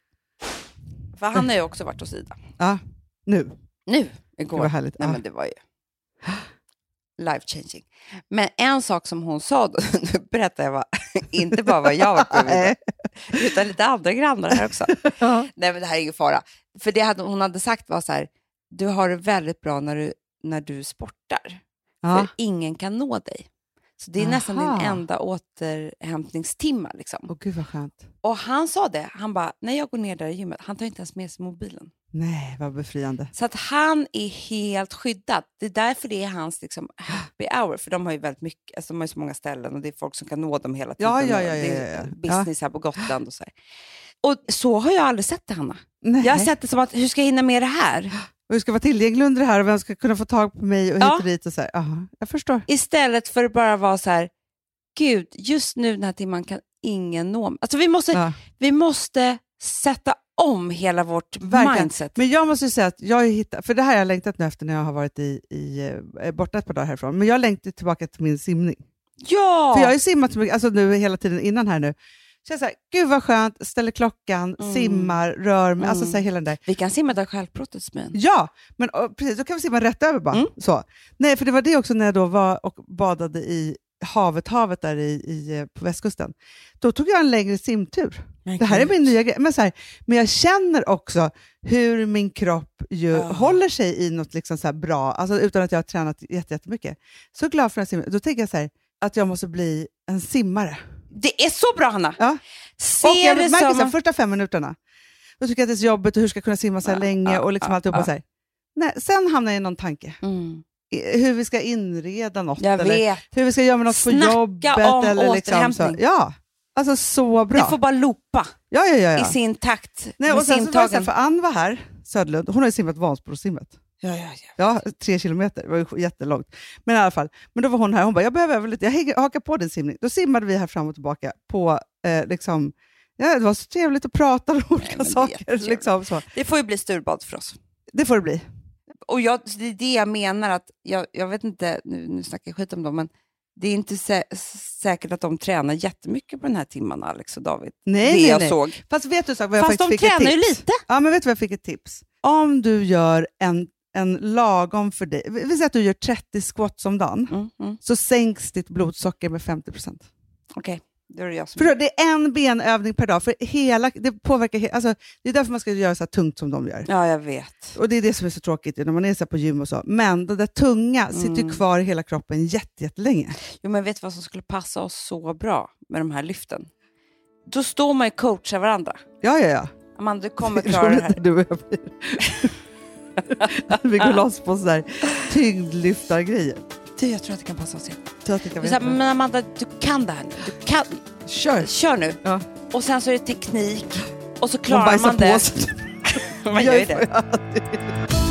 för han har ju också varit hos Ida. Ja, nu. Nu, Det igår. var härligt. Nej, ja. men det var ju life changing. Men en sak som hon sa, då, nu berättar jag vad, inte bara vad jag med Nej. utan lite andra grannar här också. Ja. Nej, men det här är ingen fara. För det hade, hon hade sagt var så här, du har det väldigt bra när du, när du sportar. Ja. för ingen kan nå dig. Så det är nästan Aha. din enda återhämtningstimma. Liksom. Åh gud vad skönt. Och han sa det, han bara, när jag går ner där i gymmet, han tar inte ens med sig mobilen. Nej, vad befriande. Så att han är helt skyddad. Det är därför det är hans liksom, happy hour. För de har ju väldigt mycket, alltså de har så många ställen och det är folk som kan nå dem hela tiden. Ja, ja, ja, ja, ja, ja. business här på Gotland och så här. Och så har jag aldrig sett det, Hanna. Nej. Jag har sett det som att, hur ska jag hinna med det här? Och hur ska vara tillgänglig under det här och vem ska kunna få tag på mig och hit Ja. och dit. Och så här. Aha, jag förstår. Istället för att bara vara så här, gud, just nu den här timman kan ingen nå mig. Alltså vi måste, Ja. vi måste sätta om hela vårt Verkligen. mindset. Men jag måste säga att jag har hittat, för det här har jag längtat nu efter när jag har varit i, i, eh, borta ett par dagar härifrån, men jag längtar tillbaka till min simning. Ja! För jag har ju simmat så mycket, alltså nu hela tiden innan här nu. Så jag säger, gud vad skönt, ställer klockan, Mm. simmar, rör mig, alltså Mm. så här, hela den där. Vi kan simma där självbrottet Smyn. Ja, men och, precis, då kan vi simma rätt över bara. Mm. Så. Nej, för det var det också när jag då var och badade i havet, havet där i, i, på västkusten. Då tog jag en längre simtur. Det här är min nya grej. Men, så här, men jag känner också hur min kropp ju Ja. håller sig i något liksom så här bra, alltså utan att jag har tränat jätte- jättemycket. Så glad för att simma. Då tänker jag så här, att jag måste bli en simmare. Det är så bra Hanna! Ja. Och jag märker så som... här, första fem minuterna, då tycker jag att det är så jobbigt och hur ska jag kunna simma så här Ja, länge ja, och liksom ja, alltihopa. ja. Så här. Nej, sen hamnar jag i någon tanke. Mm. Hur vi ska inreda något. Jag eller vet. hur vi ska göra med något Snacka på jobbet. om eller liksom så. Ja, alltså så bra. Det får bara loopa Ja, ja, ja. ja. i sin takt Nej, och sen så var det för Ann var här, Söderlund, hon har ju simmat Vansbrosimmet. Ja, ja, ja. Ja, tre kilometer, det var ju jättelångt. Men i alla fall, men då var hon här, hon bara, jag behöver lite, jag hänger- hakar på din simning. Då simmade vi här fram och tillbaka på, eh, liksom, ja, det var så trevligt att prata om olika är saker. Liksom, så. Det får ju bli sturbad för oss. Det får det bli. Och jag, det är det jag menar, att jag, jag vet inte, nu, nu snackar jag skit om dem, men det är inte sä säkert att de tränar jättemycket på den här timmarna, Alex och David. Nej, det nej, jag nej. såg. Fast vet du så, vad jag Fast faktiskt de fick ett tränar ju tips? lite. Ja, men vet du vad jag fick ett tips? Om du gör en, en lagom för dig, vi vi säger att du gör 30 squats om dagen, Mm, mm. så sänks ditt blodsocker med 50%. Okej, då det jag som... För det är en benövning per dag, för hela, det påverkar alltså, Det är därför man ska göra så tungt som de gör. Ja, jag vet. Och Det är det som är så tråkigt när man är så på gym och så. Men det där tunga sitter ju Mm. kvar i hela kroppen jätte, jättelänge. Jo, men vet du vad som skulle passa oss så bå med de här lyften? Då står man ju och coachar varandra. Ja, ja, ja. Amanda, du kommer Det klara det här. du och jag blir... Vi går loss på sådär tyngdlyftargrejer. Du, jag tror att det kan passa oss igen. Så att det kan Så här, veta. men Amanda, du kan det här nu. Du kan. Kör! Kör nu. Ja. Och sen så är det teknik. Och så Man klarar bajsar man det. Man gör ju det.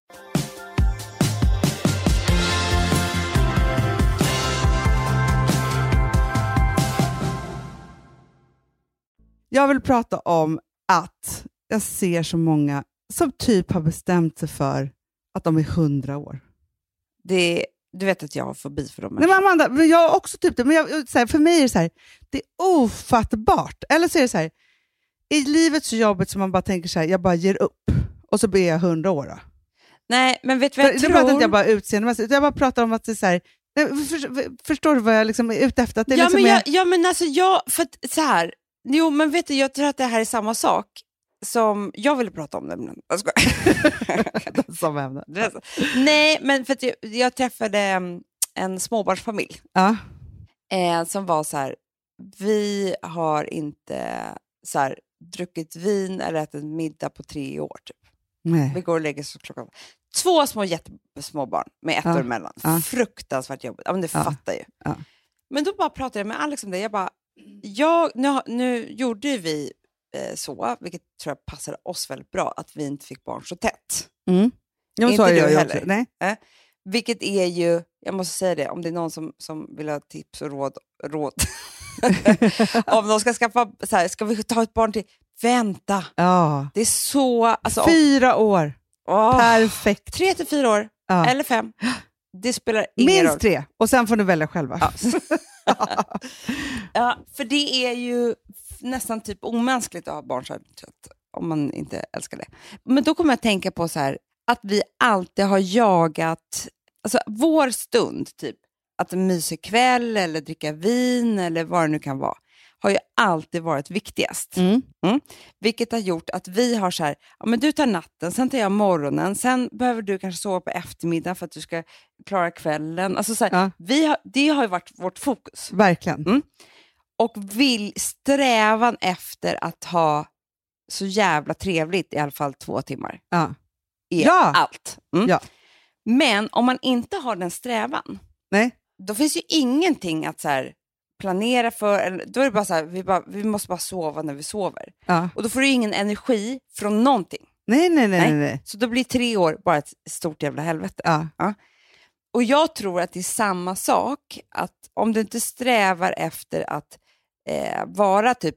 Jag vill prata om att jag ser så många som typ har bestämt sig för att de är hundra år. Det, du vet att jag har fobi för dem. Nej, men Amanda, men jag har också typ det, men jag, här, för mig är det så här, det är ofattbart. Eller så är det så här, i livet så jobbigt som man bara tänker så här, jag bara ger upp och så blir jag hundra år. Då. Nej, men vet du vad För, jag nu tror? pratar inte jag bara utseendemässigt, utan jag bara pratar om att det är så här, nej, för, förstår du vad jag liksom är ute efter? Att det ja, liksom men är, jag, ja, men alltså jag, för att, så här, jo men vet du, jag tror att det här är samma sak som jag ville prata om nämligen. Jag skojar. som ämne. Det. Nej, men för jag, jag träffade mm, en småbarnsfamilj Ja. eh, som var så här, vi har inte så här, druckit vin eller ätit middag på tre år. Typ. Vi Nej. går och lägger oss klockan... Två små jättesmå barn med ett Ja, år emellan. ja. Fruktansvärt jobbigt. Ja, men det Ja, fattar ju. ja. Men då bara pratade jag med Alex om det. Jag bara, jag, nu, nu gjorde ju vi eh, så, vilket tror jag passade oss väldigt bra, att vi inte fick barn så tätt. Mm. Ja, men Inte du jag heller. också. Nej. Vilket är ju, jag måste säga det, om det är någon som, som vill ha tips och råd, råd. om de ska skaffa, så här, ska vi ta ett barn till, vänta. Ja. Det är så, alltså, Fyra år. åh, Perfekt. tre till fyra år, Ja. eller fem. Det spelar ingen roll. Minst tre. Och sen får ni välja själva. Ja. ja, för det är ju nästan typ omänskligt att ha barn så här trött, om man inte älskar det. Men då kommer jag att tänka på så här, att vi alltid har jagat, alltså vår stund, typ att en mysig kväll eller dricka vin eller vad det nu kan vara, alltid varit viktigast. Mm. Vilket har gjort att vi har så här, ja men du tar natten, sen tar jag morgonen, sen behöver du kanske sova på eftermiddagen för att du ska klara kvällen. Alltså så här, Ja. vi har, det har ju varit vårt fokus. Verkligen. Mm. Och vill strävan efter att ha så jävla trevligt i alla fall två timmar Ja. är Ja. allt. Mm. Ja. Men om man inte har den strävan, Nej. då finns ju ingenting att så här, planera för. Då är det bara så här, vi, bara, vi måste bara sova när vi sover. Ja. Och då får du ingen energi från någonting. Nej, nej, nej, Nej. nej. Så då blir tre år bara ett stort jävla helvete. Ja. Och jag tror att det är samma sak, att om du inte strävar efter att eh, vara typ,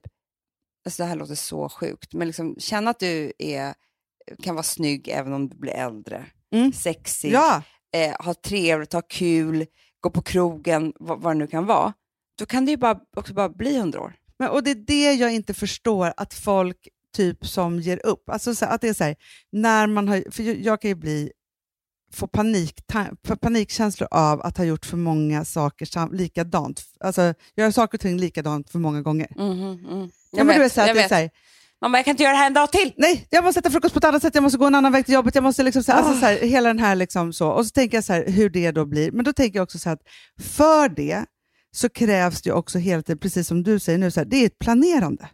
alltså det här låter så sjukt, men liksom känna att du är, kan vara snygg även om du blir äldre, Mm. sexig, Ja. eh, ha trevligt, ha kul, gå på krogen, vad, vad det nu kan vara, då kan det ju bara, också bara bli hundra år. Men, och det är det jag inte förstår, att folk typ som ger upp. Alltså så, att det är så här, när man har, för jag, jag kan ju bli, få panik, ta, panikkänslor av att ha gjort för många saker sam, likadant. Alltså göra saker och ting likadant för många gånger. Mm, Ja, men du vet, så här, att det är så här, Mamma, jag kan inte göra det här en dag till! nej, jag måste äta frukost på ett annat sätt, jag måste gå en annan väg till jobbet, jag måste liksom så, här, alltså Ah. så här, hela den här liksom så. Och så tänker jag så här, hur det då blir. Men då tänker jag också så här, att för det så krävs det också hela tiden, precis som du säger nu, så här, det är ett planerande.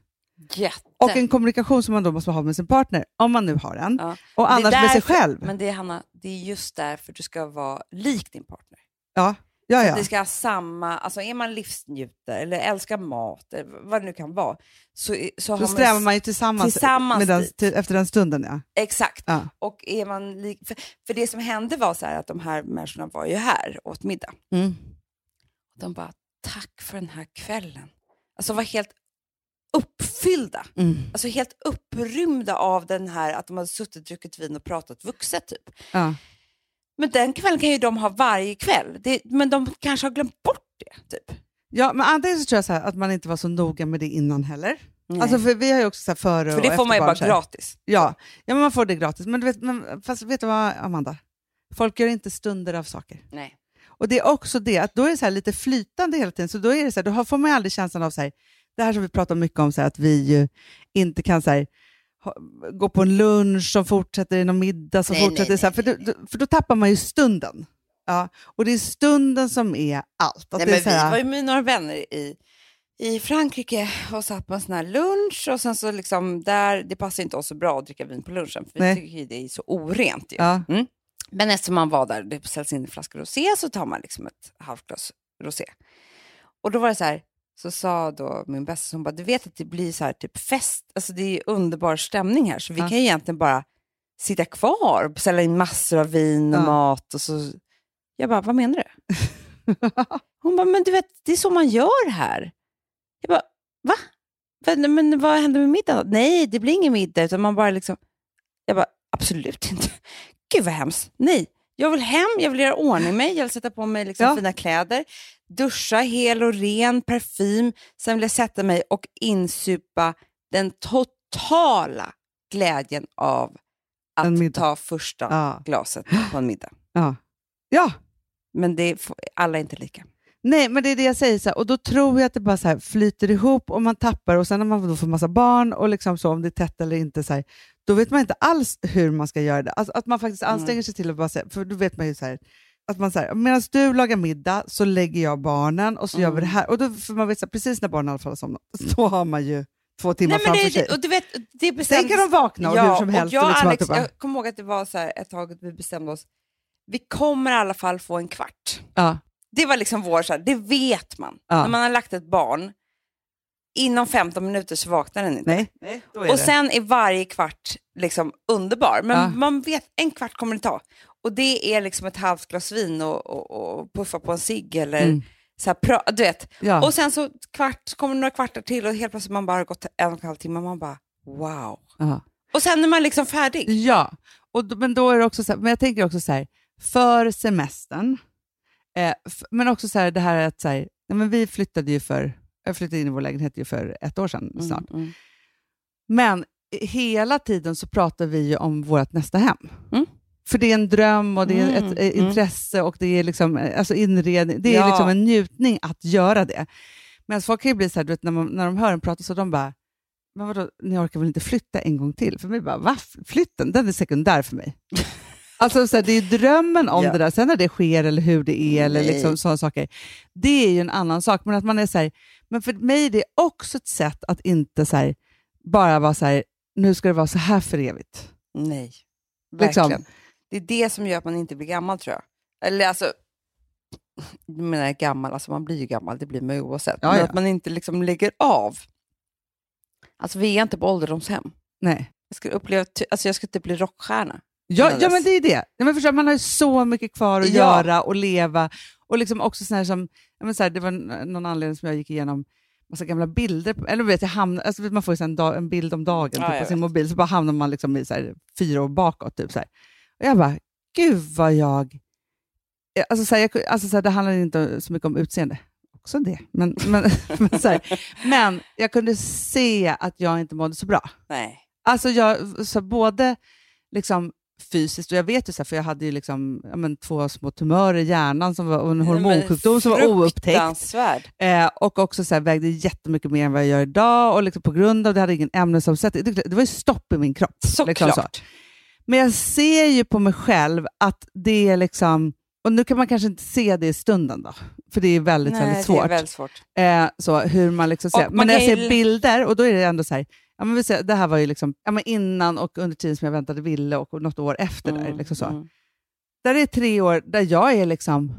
Jätte. Och en kommunikation som man då måste ha med sin partner, om man nu har en. Ja. Och annars med sig därför- själv. Men det är, Hanna, det är just därför du ska vara lik din partner. Ja, ja, ja. Det ska ha samma, alltså är man livsnjutare eller älskar mat, eller vad det nu kan vara, så, så Då strävar man ju tillsammans, tillsammans den, till, efter den stunden. Ja. Exakt. Ja. Och är man lik, för, för det som hände var så här att de här människorna var ju här åt middag. Mm. De bara, tack för den här kvällen. Alltså var helt uppfyllda. Mm. Alltså helt upprymda av den här att de hade suttit, druckit vin och pratat vuxet typ. Ja. Men den kvällen kan ju de ha varje kväll. Det, men de kanske har glömt bort det. Typ. ja, men antingen så tror jag så här, att man inte var så noga med det innan heller. Nej. Alltså för vi har ju också så här före för och det får man ju bara gratis. Ja. ja, men man får det gratis. Men du vet, men, fast vet du vad Amanda? Folk gör inte stunder av saker. Nej. Och det är också det, att då är det så lite flytande hela tiden. Så då är det så här, då får man aldrig känslan av så här, det här som vi pratar mycket om, så här, att vi inte kan så här, gå på en lunch som fortsätter i någon middag som Nej, fortsätter. nej, så här, för, då, för då tappar man ju stunden. Ja, och det är stunden som är allt. Att Nej, det är men så vi här, var ju med några vänner i, i Frankrike och satt på en sån här lunch och sen så liksom där, det passar inte oss så bra att dricka vin på lunchen för Nej. vi tycker ju det är så orent ju. ja, Men eftersom man var där, det säljs in en flaska rosé så tar man liksom ett halvt glas rosé. Och då var det så här, så sa då min bästa, hon bara, du vet att det blir så här typ fest, alltså det är underbar stämning här så vi Ja. kan ju egentligen bara sitta kvar och beställa in massor av vin och Ja. mat och så. Jag bara, vad menar du? Hon bara, men du vet, det är så man gör här. Jag bara, va? Men, men vad händer med middagen? Nej, det blir ingen middag, utan man bara liksom... Jag bara, absolut inte. Gud vad hemskt. Nej, jag vill hem, jag vill göra ordning mig, jag vill sätta på mig liksom Ja. fina kläder, duscha hel och ren, parfym, sen vill jag sätta mig och insupa den totala glädjen av att ta första ja, glaset på en middag. ja. ja. Men det får, alla är inte lika. Nej, men det är det jag säger. Så här, och då tror jag att det bara så här flyter ihop och man tappar och sen när man då får massa barn och liksom så, om det är tätt eller inte, så här, då vet man inte alls hur man ska göra det. Alltså, att man faktiskt Mm. anstränger sig till att bara säga, för då vet man ju så här, att man säger medan du lagar middag så lägger jag barnen och så gör vi det Mm. här. Och då får man vet, så här, precis när barnen i alla fall har somnat, då har man ju två timmar Nej, framför det, sig. det, och du vet, det Sen bestämdes... kan de vakna och hur som och helst. Jag, och och liksom Alex, det jag kommer ihåg att det var så här ett tag att vi bestämde oss, vi kommer i alla fall få en kvart. ja, Det var liksom vår, så här, det vet man. Ja. När man har lagt ett barn, inom 15 minuter så vaknar den inte. Nej, Nej Och det. sen är varje kvart liksom underbar. Men Ja. man vet, en kvart kommer det ta. Och det är liksom ett halvt glas vin och, och, och puffa på en cigg eller Mm. så här, pra, du vet. Ja. Och sen så kvart, så kommer det några kvartar till och helt plötsligt man bara har gått en och en halv timme och man bara wow. Ja. Och sen är man liksom färdig. Ja, och, då- men då är det också så här, men jag tänker också så här, för semestern, eh, f- men också så här, det här att så här, men vi flyttade ju för, jag flyttade in i vår lägenhet ju för ett år sedan snart. Mm, mm. Men hela tiden så pratar vi ju om vårt nästa hem. Mm. För det är en dröm och det är Mm, ett eh, mm. intresse och det är liksom, eh, alltså inredning. Det är Ja. liksom en njutning att göra det. Men folk kan ju bli så här, du vet, när, man, när de hör en prata så de bara, men vadå, ni orkar väl inte flytta en gång till? För mig bara, va? Flytten, den är sekundär för mig. alltså så här, Det är ju drömmen om Ja. det där, sen när det sker eller hur det är eller liksom sådana saker, det är ju en annan sak. Men att man är så här, men för mig är det också ett sätt att inte så här, bara vara så här, nu ska det vara så här för evigt. Nej, Liksom. verkligen. Det är det som gör att man inte blir gammal tror jag. Eller alltså, jag menar gammal, alltså man blir ju gammal, det blir man ju oavsett. Ja, Men ja. att man inte liksom lägger av. Alltså vi är inte på ålderdomshem. Nej. Jag skulle, uppleva, alltså jag skulle inte bli rockstjärna. Ja, ja men det är det. Ja, men förstår, man har ju så mycket kvar att Ja. göra och leva. Och liksom också här som, men så här, det var någon anledning som jag gick igenom massa gamla bilder. på- Eller vet jag, hamnar, alltså, man får ju en, dag, en bild om dagen Ja, typ, på sin mobil, så bara hamnar man liksom i så här, fyra år bakåt. Typ, så här. Och jag bara, gud vad jag... Alltså, så här, jag, alltså, så det handlar inte så mycket om utseende. Också det. Men, men, men, så men jag kunde se att jag inte mådde så bra. Nej. Alltså jag, så både liksom fysiskt, och jag vet ju så här, för jag hade ju liksom, ja, men, två små tumörer i hjärnan som var, och en hormonsjukdom som var oupptäckt. Eh, och också så här, vägde jättemycket mer än vad jag gör idag och liksom på grund av det hade jag ingen ämnesomsättning. Det, det var ju stopp i min kropp. Såklart. Liksom så. Men jag ser ju på mig själv att det är liksom, och nu kan man kanske inte se det i stunden då, för det är väldigt, Nej, väldigt svårt. det är väldigt svårt. Eh, så, hur man liksom ser. Men när jag ser bilder, och då är det ändå så här, ja, men vi ser, det här var ju liksom, ja, men innan och under tiden som jag väntade Ville och något år efter. där, Mm, liksom så. mm. Där är tre år där jag är liksom,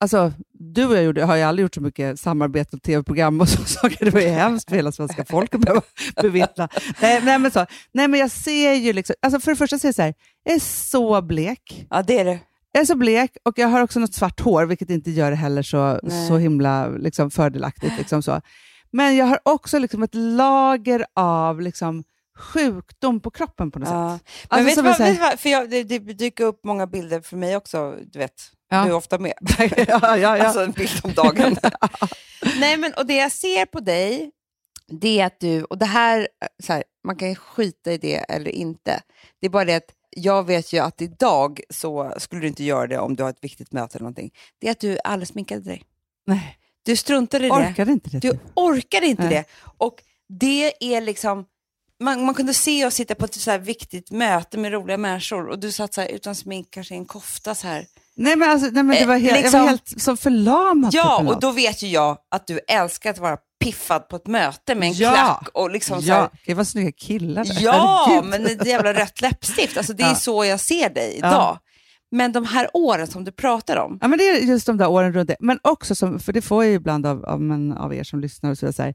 alltså du och jag gjorde, har ju aldrig gjort så mycket samarbete och tv-program och så saker. Det var ju hemskt för hela svenska folket att behöva bevittna. Nej, nej, men så, nej men jag ser ju liksom, alltså för det första ser jag så här, jag är så blek. Ja, det är det. Jag är så blek och jag har också något svart hår, vilket inte gör det heller så, Nej. så himla liksom, fördelaktigt. Liksom så. Men jag har också liksom ett lager av liksom, sjukdom på kroppen på något Ja. sätt. Men Alltså, vet vad, vet vad? För jag, det, det dyker upp många bilder för mig också, du vet. Ja. Du är ofta med. ja, ja, ja. Alltså en bild om dagen. Nej, men och det jag ser på dig, det är att du, och det här, så här, man kan ju skita i det eller inte. Det är bara det att jag vet ju att idag så skulle du inte göra det om du har ett viktigt möte eller någonting. Det är att du aldrig sminkade dig. Nej, Du struntade i det. orkade inte det. Du typ. orkade inte Nej. det. Och det är liksom, man, man kunde se oss sitta på ett så viktigt möte med roliga människor och du satt så här utan smink, kanske i en kofta så här. Nej, men, alltså, nej, men det Eh, var helt, jag liksom- var helt så förlamad. Ja, typ, och då vet ju jag att du älskar att vara piffad på ett möte med en Ja. klack och liksom Ja, här, det var snygga killar där. Ja, men ett jävla rött läppstift. Alltså, det är Ja. så jag ser dig idag. Ja. Men de här åren som du pratar om, Ja, men det är just de där åren runt det. Men också, som, för det får jag ibland av, av, men, av er som lyssnar, och så här,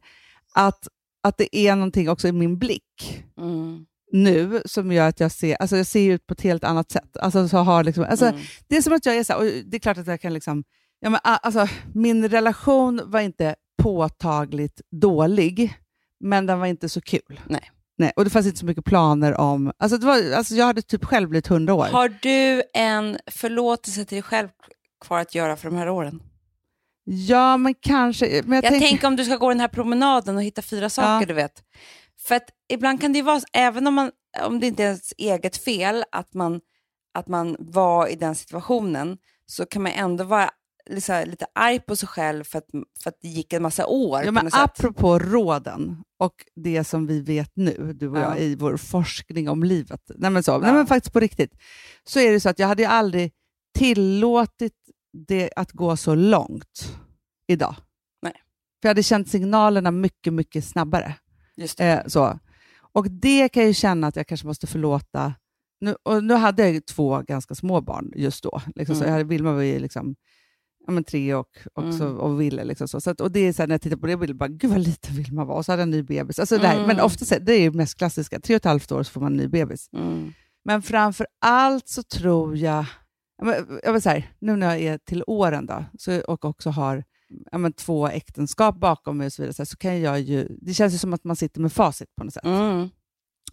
att, att det är någonting också i min blick mm. nu som gör att jag ser, alltså jag ser ut på ett helt annat sätt. Alltså, så har liksom, alltså, Mm. Det är som att jag är så här, och det är klart att jag kan liksom, ja, men, alltså, min relation var inte påtagligt dålig, men den var inte så kul. Nej. Nej, och det fanns inte så mycket planer om... Alltså, det var, alltså jag hade typ själv blivit hundra år. har du en förlåtelse till dig själv kvar att göra för de här åren? Ja, men kanske... Men jag, Jag tänker, tänker om du ska gå den här promenaden och hitta fyra saker, Ja. du vet. För att ibland kan det ju vara, även om, man, om det inte är ens eget fel att man, att man var i den situationen, så kan man ändå vara liksom, lite arg på sig själv för att, för att det gick en massa år. ja, men sätt. apropå råden och det som vi vet nu, du och Ja. jag, i vår forskning om livet. Nej men, så, Ja. nej, men faktiskt på riktigt. Så är det så att jag hade aldrig tillåtit det att gå så långt idag. Nej. För jag hade känt signalerna mycket, mycket snabbare. Just det. Eh, så. Och det kan jag ju känna att jag kanske måste förlåta. Nu, och nu hade jag ju två ganska små barn just då. Liksom, så Mm. jag hade, Vilma var ju liksom ja, men tre och, och, så, Mm. och ville. Liksom så. Så att, och det är så här, när jag tittar på det, bara, gud vad liten vill man vara? Och så hade jag en ny bebis. Alltså det Mm. Men ofta, så, det är ju mest klassiska, tre och ett halvt år så får man en ny bebis. Mm. Men framför allt så tror jag, jag vill säga, nu när jag är till åren då, så, och också har ja, men, två äktenskap bakom mig och så vidare, så, så kan jag ju, det känns ju som att man sitter med facit på något sätt. Mm.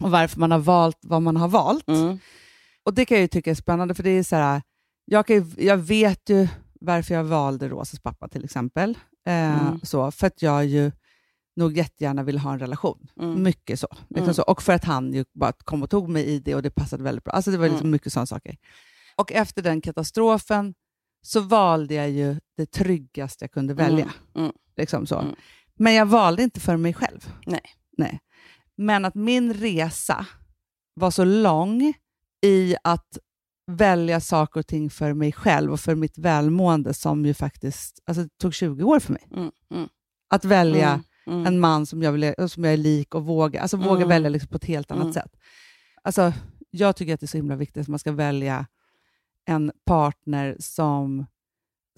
Och varför man har valt vad man har valt. Mm. Och det kan jag ju tycka är spännande, för det är så här, jag, kan jag vet ju varför jag valde Rosas pappa till exempel. Eh, Mm. så, för att jag ju nog jättegärna ville ha en relation. Mm. Mycket så, liksom Mm. så. Och för att han ju bara kom och tog mig i det och det passade väldigt bra. Alltså det var liksom Mm. mycket sådana saker. Och efter den katastrofen så valde jag ju det tryggaste jag kunde välja. Mm. Liksom så. Men jag valde inte för mig själv. Nej. Nej. Men att min resa var så lång i att välja saker och ting för mig själv och för mitt välmående som ju faktiskt alltså, det tog 20 år för mig. Mm. Mm. Att välja Mm. Mm. en man som jag, vill, som jag är lik och våga, alltså våga Mm. välja liksom på ett helt annat Mm. sätt. Alltså, jag tycker att det är så himla viktigt att man ska välja en partner som,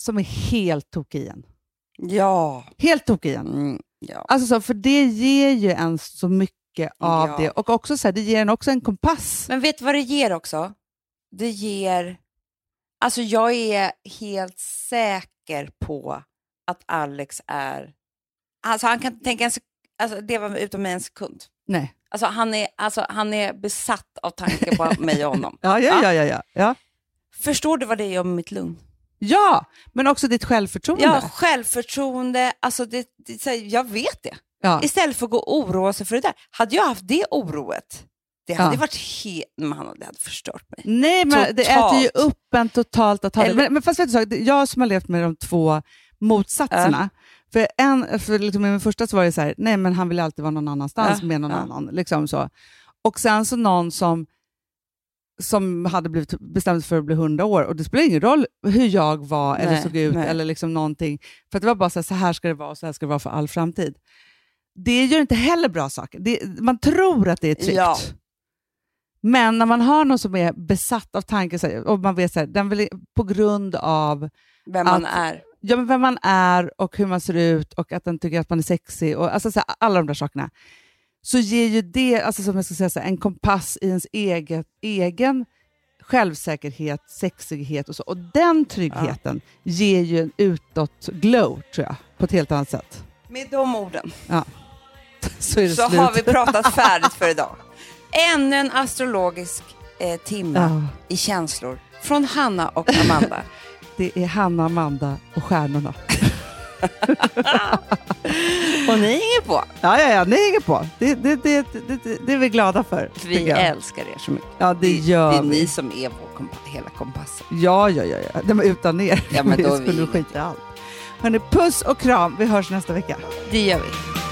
som är helt tokig i en. Ja. Helt tokig i en. Ja. Alltså så, för det ger ju en så mycket av Ja. det. Och också så här, det ger en också en kompass. Men vet du vad det ger också? Det ger... Alltså jag är helt säker på att Alex är... Alltså han kan tänka en sek- alltså det var utom en sekund. Nej. Alltså han, är, alltså han är besatt av tanken på mig och honom. Ja, ja, ja, ja, ja. ja. Förstår du vad det gör med mitt lugn? Ja, men också ditt självförtroende. Ja, självförtroende, alltså det, det, jag vet det. Ja. Istället för att gå och oroa sig för det där. Hade jag haft det oroet, det hade Ja. varit helt... Men han det hade förstört mig. Nej, men det Totalt. äter ju upp en totalt att ha det. Men, men fast vet du, det- jag som har levt med de två motsatserna. För, en, för liksom, i min första så var det så här, nej men han vill alltid vara någon annanstans Ja, med någon ja. annan. Liksom så. Och sen så någon som, som hade blivit bestämt för att bli 100 år och det spelar ingen roll hur jag var eller Nej, såg ut nej. eller liksom någonting. För det var bara så här, så här ska det vara och så här ska det vara för all framtid. Det gör inte heller bra saker. Det, man tror att det är tryggt. Ja. Men när man har någon som är besatt av tanken så och man vet så här, den vill, på grund av Vem man Att- är. ja, men vem man är och hur man ser ut och att den tycker att man är sexig och alltså, så här, alla de där sakerna, så ger ju det alltså, som jag ska säga, så här, en kompass i ens eget, egen självsäkerhet, sexighet och så. Och den tryggheten ger ju en utåt glow, tror jag, på ett helt annat sätt. Med de orden Så det så slut. har vi pratat färdigt för idag. Ännu en astrologisk eh, timme Ja, i känslor från Hanna och Amanda. det är Hanna, Amanda och stjärnorna. och ni hänger på. Ja, ja, ja, ni hänger på. Det, det, det, det, är vi glada för. Vi älskar er så mycket. Ja, det gör det är vi. ni som är vår kompa- hela kompassen. Ja, ja, ja. ja. Utan er Ja, men då vi skulle vi skita i allt. Hörrni, puss och kram. Vi hörs nästa vecka. Det gör vi.